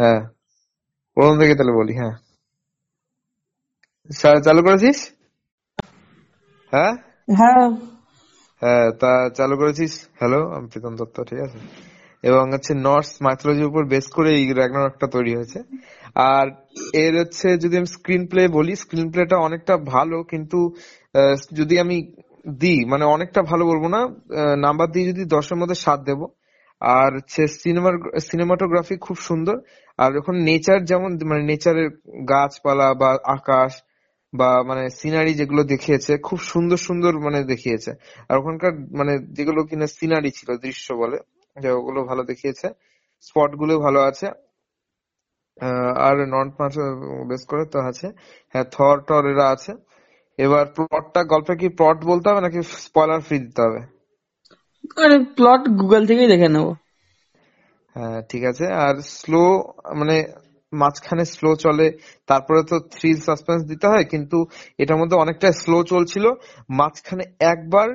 হ্যাঁ। প্রথম থেকে তাহলে বলি হ্যাঁ। চালু করেছিস? হ্যাঁ? হ্যাঁ। হ্যাঁ তা চালু করেছিস? হ্যালো আমি প্রীতম দত্ত ঠিক আছে? এবং হচ্ছে নর্স মাইথোলজির উপর বেস করে এই র্যাগনারকটা তৈরি হয়েছে। আর এর হচ্ছে যদি আমি স্ক্রিন প্লে বলি স্ক্রিন প্লেটা অনেকটা ভালো কিন্তু যদি আমি দিই মানে অনেকটা ভালো বলব না নাম্বার দিয়ে যদি দশের মধ্যে সাত দেবো আর হচ্ছে সিনেমার, সিনেমাটোগ্রাফি খুব সুন্দর। আর এখন নেচার যেমন মানে নেচারের গাছপালা বা আকাশ বা মানে সিনারি যেগুলো দেখিয়েছে, খুব সুন্দর সুন্দর মানে দেখিয়েছে। আর ওখানকার মানে যেগুলো কিনা সিনারি ছিল, দৃশ্য বলে ওগুলো ভালো দেখিয়েছে। স্পটগুলো ভালো আছে। আর নর্থ মাস বেস করে তো আছে। হ্যাঁ থর টর এরা আছে। এবার প্লটটা গল্পে কি প্লট বলতে হবে নাকি স্পয়লার ফ্রি দিতে হবে? আরে প্লট গুগল থেকেই দেখে নেব। হ্যাঁ ঠিক আছে। আর স্লো মানে মাঝখানে স্লো চলে তারপরে তো থ্রিল সাসপেন্স দিতে হয় কিন্তু এটার মধ্যে অনেকটা স্লো চলছিল। মাঝখানে একবার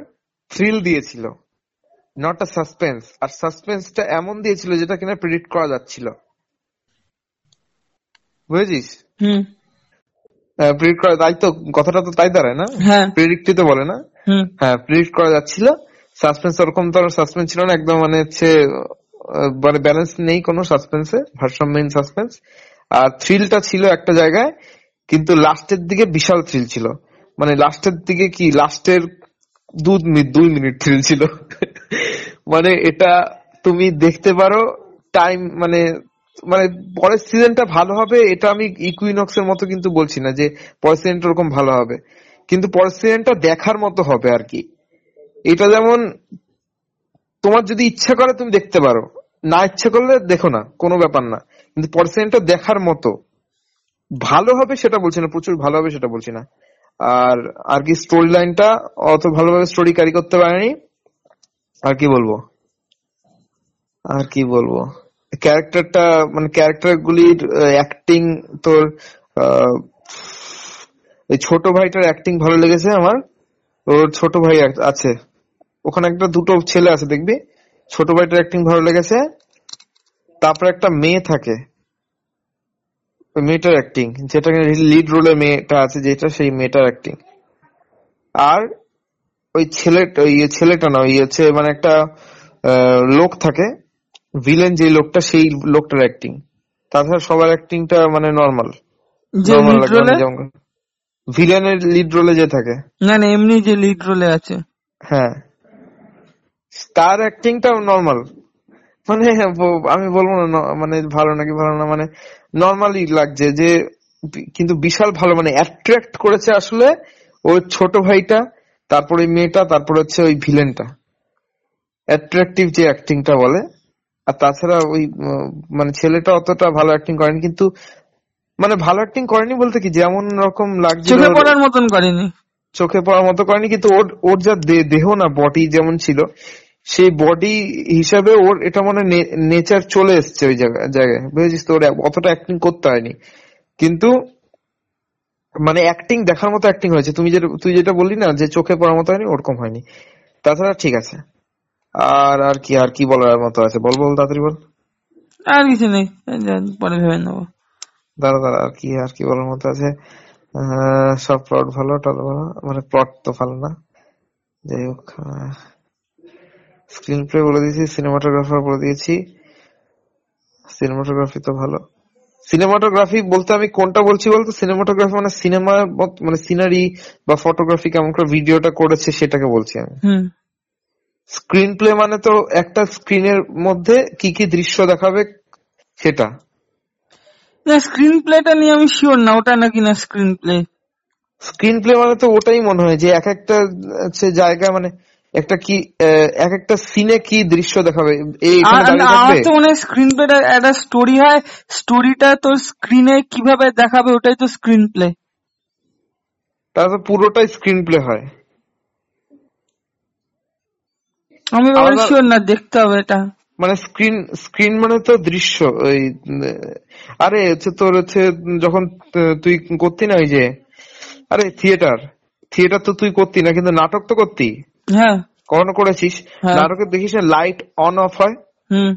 থ্রিল দিয়েছিল নট আ সাসপেন্স আর সাসপেন্সটা এমন দিয়েছিল যেটা কিনা প্রেডিক্ট করা যাচ্ছিল। বুঝেছিস? হুম। প্রেডিক্ট করা তাই তো কথাটা তো তাই দাঁড়ায় না? হ্যাঁ। প্রেডিক্টই তো বলে না? হুম। হ্যাঁ প্রেডিক্ট করা যাচ্ছিল। সাসপেন্স ওরকম তো সাসপেন্স ছিল না, একদম মানে হচ্ছে মানে ব্যালেন্স নেই কোনো সাসপেন্সে ভারসাম্যহীন সাসপেন্স আর থ্রিলটা ছিল একটা জায়গায়, কিন্তু লাস্টের দিকে বিশাল থ্রিল ছিল। মানে লাস্টের দিকে কি লাস্টের দুই মিনিট থ্রিল ছিল। মানে এটা তুমি দেখতে পারো টাইম মানে মানে পরের সিজনটা ভালো হবে, এটা আমি ইকুইনক্স এর মতো কিন্তু বলছি না যে পরের সিজনটা ওরকম ভালো হবে। কিন্তু পরের সিজনটা দেখার মতো হবে আর কি। এটা যেমন তোমার যদি ইচ্ছা করে তুমি দেখতে পারো, না ইচ্ছা করলে দেখো না, কোনো ব্যাপার না। কিন্তু পরের সিজনটা দেখার মতো, ভালো হবে সেটা বলছি না, প্রচুর ভালো হবে সেটা বলছি না। আর আর কি স্টোরি লাইনটা অত ভালোভাবে স্টোরি ক্যারি করতে পারেনি। আর কি বলব? আর কি বলব? ক্যারেক্টারটা মানে ক্যারেক্টার গুলির অ্যাক্টিং তোর ওই ছোট ভাইটার অ্যাক্টিং ভালো লেগেছে আমার। ওর ছোট ভাই আছে। ওখানে একটা দুটো ছেলে আছে দেখবি? ছোট ভাইটার অ্যাক্টিং ভালো লেগেছে তারপরে একটা মেয়ে থাকে। ওই মেয়েটার অ্যাক্টিং যেটা লিড রোলে মেয়েটা আছে যেটা সেই মেয়েটার অ্যাক্টিং আর ওই ছেলে ওই ছেলেটা না ওই হচ্ছে মানে একটা লোক থাকে। ভিলেন যে লোকটা সেই লোকটার অ্যাক্টিং তাছাড়া সবার অ্যাক্টিংটা মানে নর্মাল ভিলেনের লিড রোলে যে থাকে। না না এমনি যে লিড রোলে আছে। হ্যাঁ। তার অ্যাক্টিংটা নর্মাল মানে আমি বলব না মানে ভালো নাকি ভালো না মানে নর্মালি লাগছে যে কিন্তু বিশাল ভালো মানে অ্যাট্রাক্ট করেছে আসলে ওই ছোট ভাইটা তারপরে মেয়েটা তারপরে হচ্ছে ওই ভিলেনটা অ্যাট্রাকটিভ যে অ্যাক্টিংটা বলে। আর তাছাড়া ওই মানে ছেলেটা অতটা ভালো অ্যাক্টিং করেনি কিন্তু মানে ভালো অ্যাক্টিং করেনি বলতে কি যেমন রকম লাগছে চোখে পড়ার মতন করেনি। চোখে পড়ার মতো করেনি কিন্তু ওর ওর যা দেহ না বডি যেমন ছিল সেই বডি হিসাবে ওর এটা মানে নেচার চলে এসছে ওই জায়গা- জায়গায়। বুঝেছিস তো? ওর অতটা অ্যাক্টিং করতে হয়নি। কিন্তু মানে অ্যাক্টিং দেখার মতো অ্যাক্টিং হয়েছে। তুমি যেটা তুই যেটা বললি না যে চোখে পড়ার মতো হয়নি ওরকম হয়নি। তাছাড়া ঠিক আছে। আর আর কি আর কি বলার মতো আছে? বল বল তাড়াতাড়ি বল। আর কিছু নেই। পরে ভেবে নেব। দাঁড়া দাঁড়া আর কি আর কি বলার মতো আছে? সব প্লট ভালো টল ভালো? মানে প্লট তো ভালো না। যাই হোক স্ক্রিন প্লে বলে দিয়েছি সিনেমাটোগ্রাফার বলে দিয়েছি। সিনেমাটোগ্রাফি তো ভালো। সিনেমাটোগ্রাফি বলতে আমি কোনটা বলছি বলতো? সিনেমাটোগ্রাফি মানে সিনেমা মানে সিনারি বা ফটোগ্রাফি কেমন করে ভিডিওটা করেছে সেটাকে বলছি আমি। হুম। স্ক্রিন প্লে মানে তো একটা স্ক্রিনের মধ্যে কি কি দৃশ্য দেখাবে সেটা। না স্ক্রিন প্লেটা নিয়ে আমি শিওর না ওটা নাকি না স্ক্রিন প্লে স্ক্রিন প্লে মানে তো ওটাই মনে হয় যে এক একটা জায়গা মানে একটা কি এক একটা সিনে কি দৃশ্য দেখাবে? এই আমার তো মনে হয় স্ক্রিন প্লেটা একটা স্টোরি হয়। স্টোরিটা তোর স্ক্রিনে কীভাবে দেখাবে ওটাই তো স্ক্রিন প্লে তাহলে পুরোটাই স্ক্রিন প্লে হয়। আমি শিওর না দেখতে হবে এটা। মানে স্ক্রিন স্ক্রিন মানে তো দৃশ্য ওই আরে হচ্ছে তোর হচ্ছে যখন তুই করতি না ওই যে আরে থিয়েটার থিয়েটার তো তুই করতি না কিন্তু নাটক তো করতি। হ্যাঁ। কখনো করেছিস? হ্যাঁ। নাটকে দেখিস না লাইট অন অফ হয়? হুম।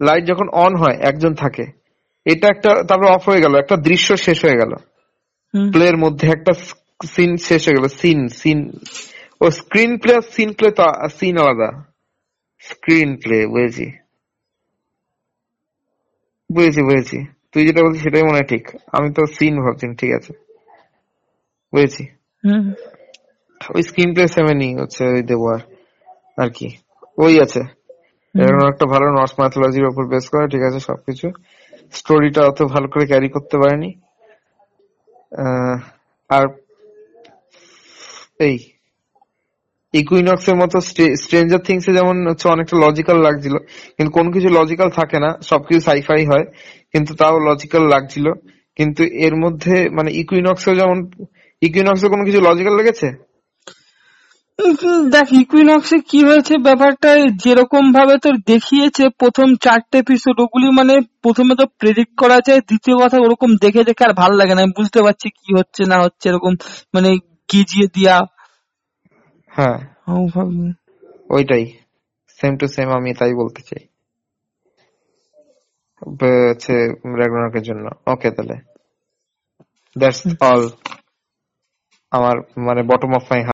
লাইট যখন অন হয় একজন থাকে। এটা একটা তারপর অফ হয়ে গেল একটা দৃশ্য শেষ হয়ে গেল। হুম, প্লে এর মধ্যে একটা সিন শেষ হয়ে গেল সিন সিন ও স্ক্রিন প্লে আর সিন প্লে তো সিন আলাদা। স্ক্রিন প্লে বুঝেছি। বুঝেছি বুঝেছি। তুই যেটা বলছিস সেটাই মনে হয় ঠিক। আমি তো সিন ভাবছি ঠিক আছে। বুঝেছি। হুম, ওই স্ক্রিন প্লে সেভেনই হচ্ছে ওই দেবো আর কি। ওই আছে। এরকম একটা ভালো নর্স ম্যাথোলজির উপর বেস করা ঠিক আছে সবকিছু। স্টোরিটা অত ভালো করে ক্যারি করতে পারেনি। আর এই ইকুইনক্স এর মতো স্ট্রেঞ্জার থিংস এ যেমন হচ্ছে অনেকটা লজিক্যাল লাগছিল কিন্তু কোন কিছু লজিক্যাল থাকে না সবকিছু সাইফাই হয় কিন্তু তাও লজিক্যাল লাগছিল। কিন্তু এর মধ্যে মানে ইকুইনক্স যেমন ইকুইনক্স কোনো কিছু লজিক্যাল লেগেছে? দেখ ইকুইনক্সে কি হয়েছে ব্যাপারটা যেরকম ভাবে তোর দেখিয়েছে প্রথম চারটে এপিসোড ওগুলি মানে প্রথমে তো প্রেডিক্ট করা যায় দ্বিতীয় কথা ওরকম দেখে দেখে আর ভালো লাগে না। আমি বুঝতে পারছি কি হচ্ছে না হচ্ছে এরকম মানে গিজিয়ে দিয়া। হ্যাঁ। ওইটাই। সেম টু সেম আমি তাই বলতে চাই। হচ্ছে র্যাগনারকের জন্য। ওকে তাহলে। দ্যাটস অল আমার মানে বটম অফ মাই